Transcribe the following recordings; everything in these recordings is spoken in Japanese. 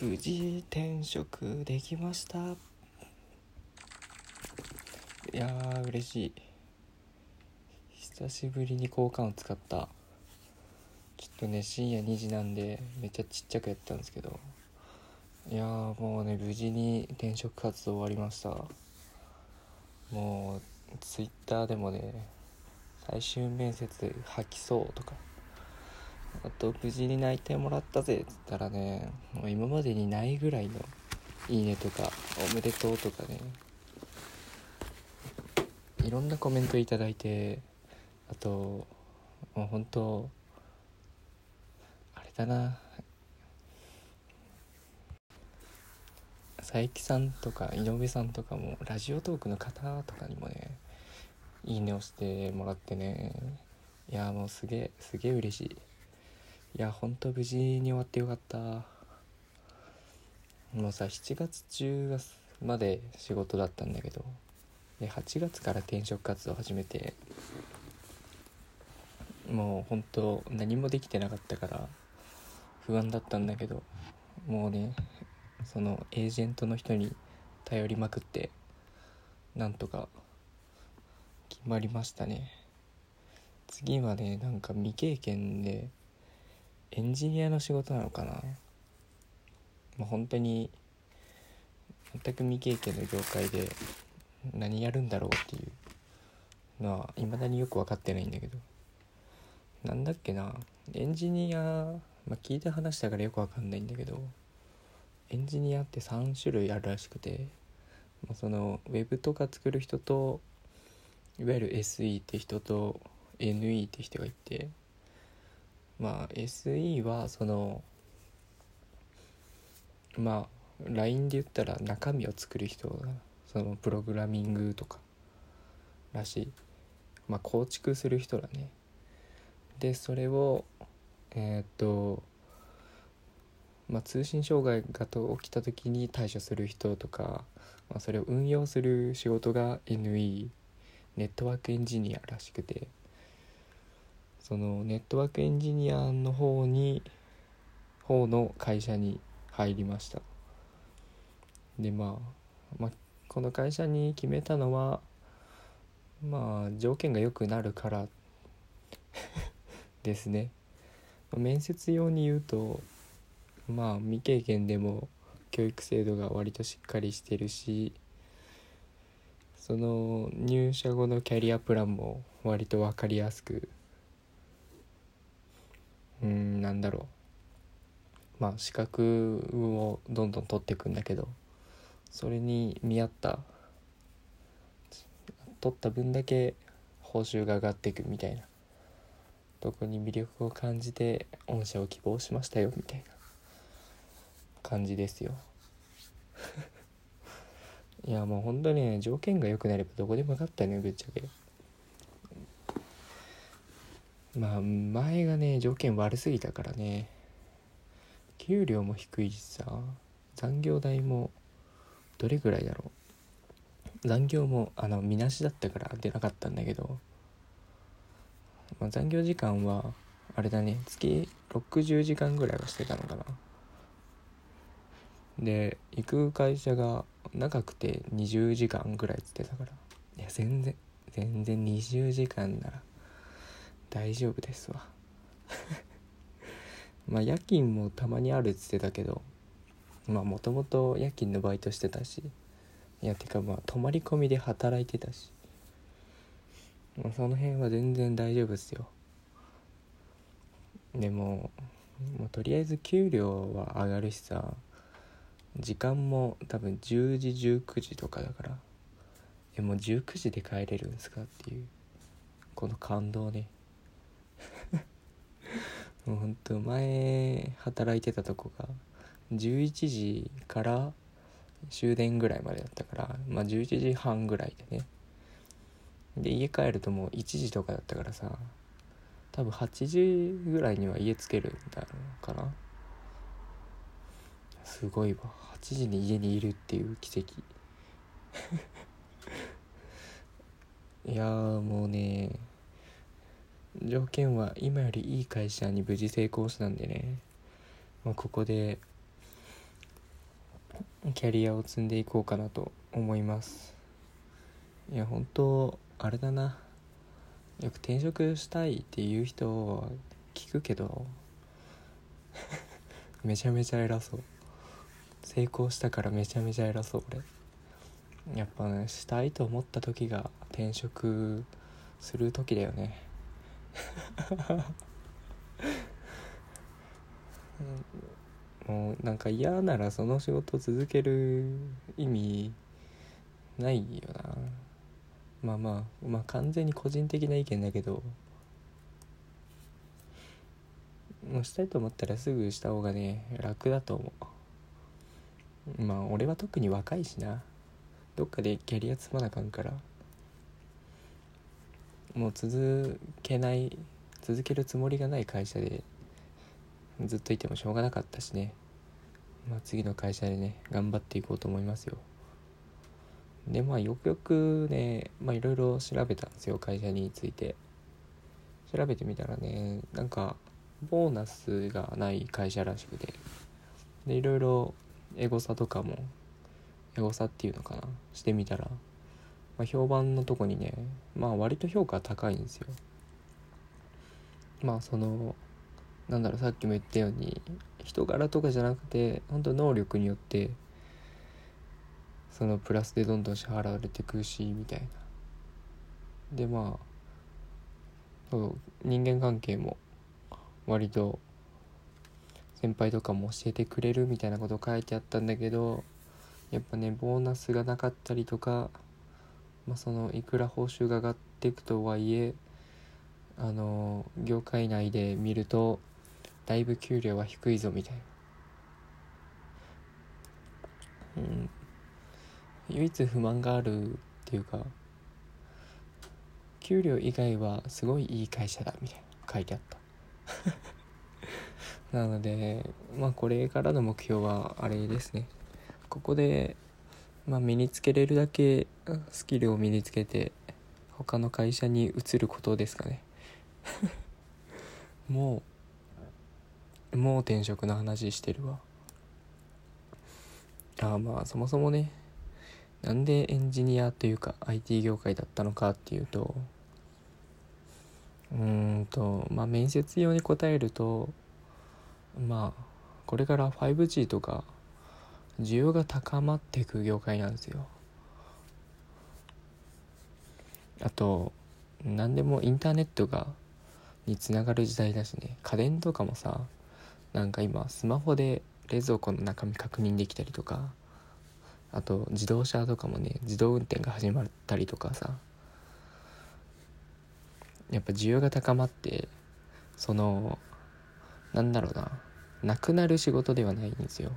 無事転職できました。いやー嬉しい。久しぶりに交換を使った。ちょっとね深夜2時なんでめっちゃちっちゃくやったんですけど。いやーもうね無事に転職活動終わりました。もうツイッターでもね最終面接吐きそうとか。あと無事に内定もらったぜっつったらねもう今までにないぐらいのいいねとかおめでとうとかねいろんなコメントいただいてあともう本当あれだな。佐伯さんとか井上さんとかもラジオトークの方とかにもねいいねをしてもらってね。いやもうすげえすげえ嬉しい。いやほんと無事に終わってよかった。もうさ7月10月まで仕事だったんだけどで8月から転職活動始めてもうほんと何もできてなかったから不安だったんだけどもうねそのエージェントの人に頼りまくってなんとか決まりましたね。次はねなんか未経験でエンジニアの仕事なのかな？もう本当に全く未経験の業界で何やるんだろうっていうのは未だによく分かってないんだけど。なんだっけな？エンジニア、まあ、聞いて話したからよく分かんないんだけど。エンジニアって3種類あるらしくて、まあ、そのウェブとか作る人といわゆる SE って人と NE って人がいて。まあ SE はそのまあ LINE で言ったら中身を作る人がそのプログラミングとからしい。まあ構築する人だね。でそれをえー、っとまあ、通信障害がと起きた時に対処する人とか、まあ、それを運用する仕事が NE ネットワークエンジニアらしくて。そのネットワークエンジニアの方に方の会社に入りました。でまあ、まあ、この会社に決めたのはまあ条件が良くなるからですね。面接用に言うとまあ未経験でも教育制度が割としっかりしてるしその入社後のキャリアプランも割と分かりやすくうんなんだろう。まあ資格をどんどん取っていくんだけどそれに見合った取った分だけ報酬が上がっていくみたいな。とこに魅力を感じて御社を希望しましたよみたいな。感じですよ。いやもうほんとね条件が良くなればどこでもよかったねぶっちゃけ。まあ前がね条件悪すぎたからね。給料も低いしさ残業代もどれぐらいだろう。残業もあのみなしだったから出なかったんだけど、まあ、残業時間はあれだね。月60時間ぐらいはしてたのかな。で行く会社が長くて20時間ぐらいっつってたから。いや全然全然20時間なら大丈夫ですわ。まあ夜勤もたまにあるっつってたけどまあもともと夜勤のバイトしてたしいやてかまあ泊まり込みで働いてたし、まあ、その辺は全然大丈夫っすよ。でも、まあ、とりあえず給料は上がるしさ時間も多分10時19時とかだからえもう19時で帰れるんすかっていうこの感動ね。もうほんと前働いてたとこが11時から終電ぐらいまでだったからまあ11時半ぐらいでね。で家帰るともう1時とかだったからさ多分8時ぐらいには家つけるんだろうかな。すごいわ。8時に家にいるっていう奇跡。いやもうね条件は今よりいい会社に無事成功したんでね。もうここでキャリアを積んでいこうかなと思います。いや本当あれだな。よく転職したいっていう人は聞くけど めちゃめちゃ偉そう。成功したからめちゃめちゃ偉そう俺。やっぱねしたいと思った時が転職する時だよね。もうなんか嫌ならその仕事続ける意味ないよな。まあまあまあ完全に個人的な意見だけど。もうしたいと思ったらすぐした方がね楽だと思う。まあ俺は特に若いしな。どっかでキャリア積まなあかんから。もう続けない続けるつもりがない会社でずっといてもしょうがなかったしね。まあ次の会社でね頑張っていこうと思いますよ。でまあよくよくねまあいろいろ調べたんですよ会社について。調べてみたらねなんかボーナスがない会社らしくて。でいろいろエゴサとかもエゴサっていうのかな？してみたら、まあ、評判のとこにねまあ割と評価高いんですよ。まあそのなんだろうさっきも言ったように人柄とかじゃなくて本当能力によってそのプラスでどんどん支払われてくしみたいな。でまあそう人間関係も割と先輩とかも教えてくれるみたいなこと書いてあったんだけどやっぱねボーナスがなかったりとか、まあ、そのいくら報酬が上がっていくとはいえあの業界内で見るとだいぶ給料は低いぞみたいな、うん、唯一不満があるっていうか給料以外はすごいいい会社だみたいな書いてあった。なのでまあこれからの目標はあれですね。ここで、まあ、身につけれるだけスキルを身につけて他の会社に移ることですかね。もうもう転職の話してるわ。ああまあそもそもねなんでエンジニアというか IT 業界だったのかっていうとうんとまあ面接用に答えるとまあこれから 5G とか需要が高まっていく業界なんですよ。あと何でもインターネットがにつながる時代だしね。家電とかもさなんか今スマホで冷蔵庫の中身確認できたりとかあと自動車とかもね自動運転が始まったりとかさ。やっぱ需要が高まってそのなんだろうななくなる仕事ではないんですよ。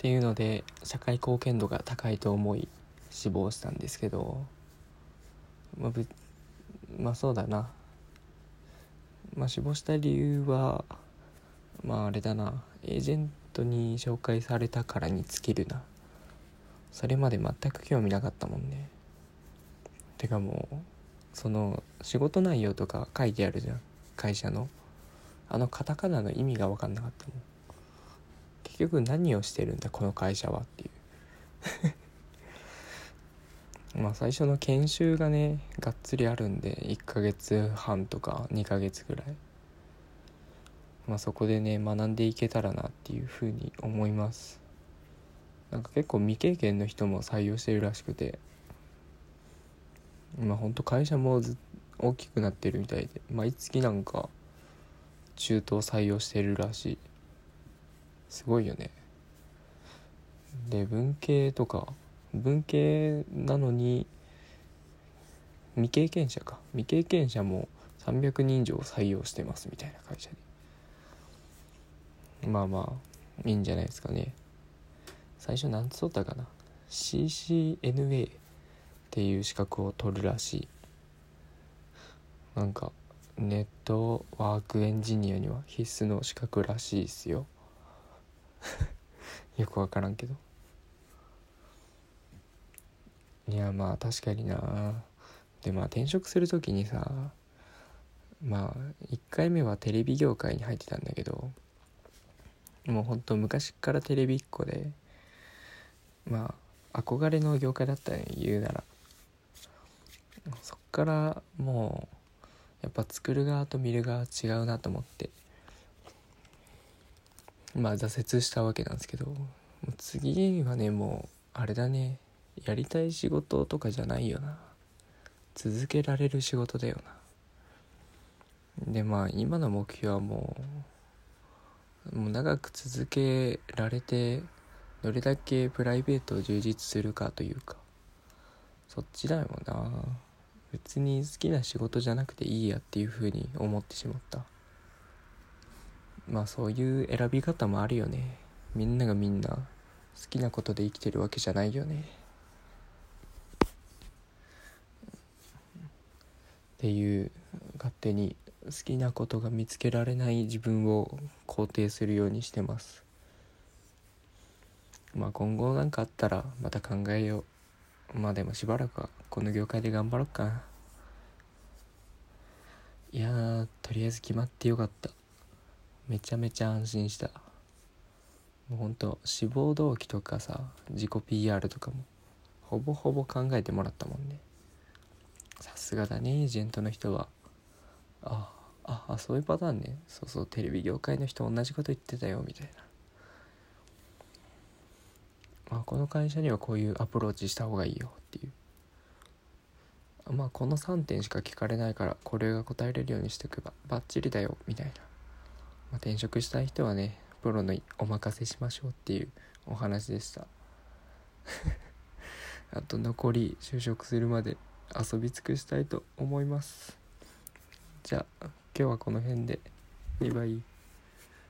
っていうので社会貢献度が高いと思い死亡したんですけどまあ、まあそうだな。まあ死亡した理由はまああれだな。エージェントに紹介されたからに尽きるな。それまで全く興味なかったもんね。てかもうその仕事内容とか書いてあるじゃん。会社の。あのカタカナの意味が分かんなかったもん。局何をしてるんだこの会社はっていう。まあ最初の研修がねがっつりあるんで1ヶ月半とか2ヶ月ぐらい。まあそこでね学んでいけたらなっていうふうに思います。なんか結構未経験の人も採用してるらしくて。まあほんと会社も大きくなってるみたいで毎月なんか中東採用してるらしい。すごいよね。で文系とか文系なのに未経験者か。未経験者も300人以上採用してますみたいな会社にまあまあいいんじゃないですかね。最初何つったかな。CCNA っていう資格を取るらしい。なんかネットワークエンジニアには必須の資格らしいっすよ。よく分からんけど。いやまあ確かにな。でまあ転職する時にさまあ1回目はテレビ業界に入ってたんだけどもうほんと昔からテレビっ子でまあ憧れの業界だったね言うなら。そっからもうやっぱ作る側と見る側違うなと思って。まあ挫折したわけなんですけど次はねもうあれだね。やりたい仕事とかじゃないよな。続けられる仕事だよな。でまあ今の目標はもうもう長く続けられてどれだけプライベートを充実するかというかそっちだよな。別に好きな仕事じゃなくていいやっていうふうに思ってしまった。まあそういう選び方もあるよね。みんながみんな好きなことで生きてるわけじゃないよね。っていう勝手に好きなことが見つけられない自分を肯定するようにしてます。まあ今後何かあったらまた考えよう。まあでもしばらくはこの業界で頑張ろうかいやとりあえず決まってよかった。めちゃめちゃ安心した。もうほんと志望動機とかさ自己 PR とかもほぼほぼ考えてもらったもんね。さすがだねエージェントの人は。あああそういうパターンね。そうそうテレビ業界の人同じこと言ってたよみたいな。まあこの会社にはこういうアプローチした方がいいよっていう。まあこの3点しか聞かれないからこれが答えれるようにしておけばバッチリだよみたいな、まあ、転職したい人はねプロのお任せしましょうっていうお話でした。あと残り就職するまで遊び尽くしたいと思います。じゃあ今日はこの辺で。バイバイ。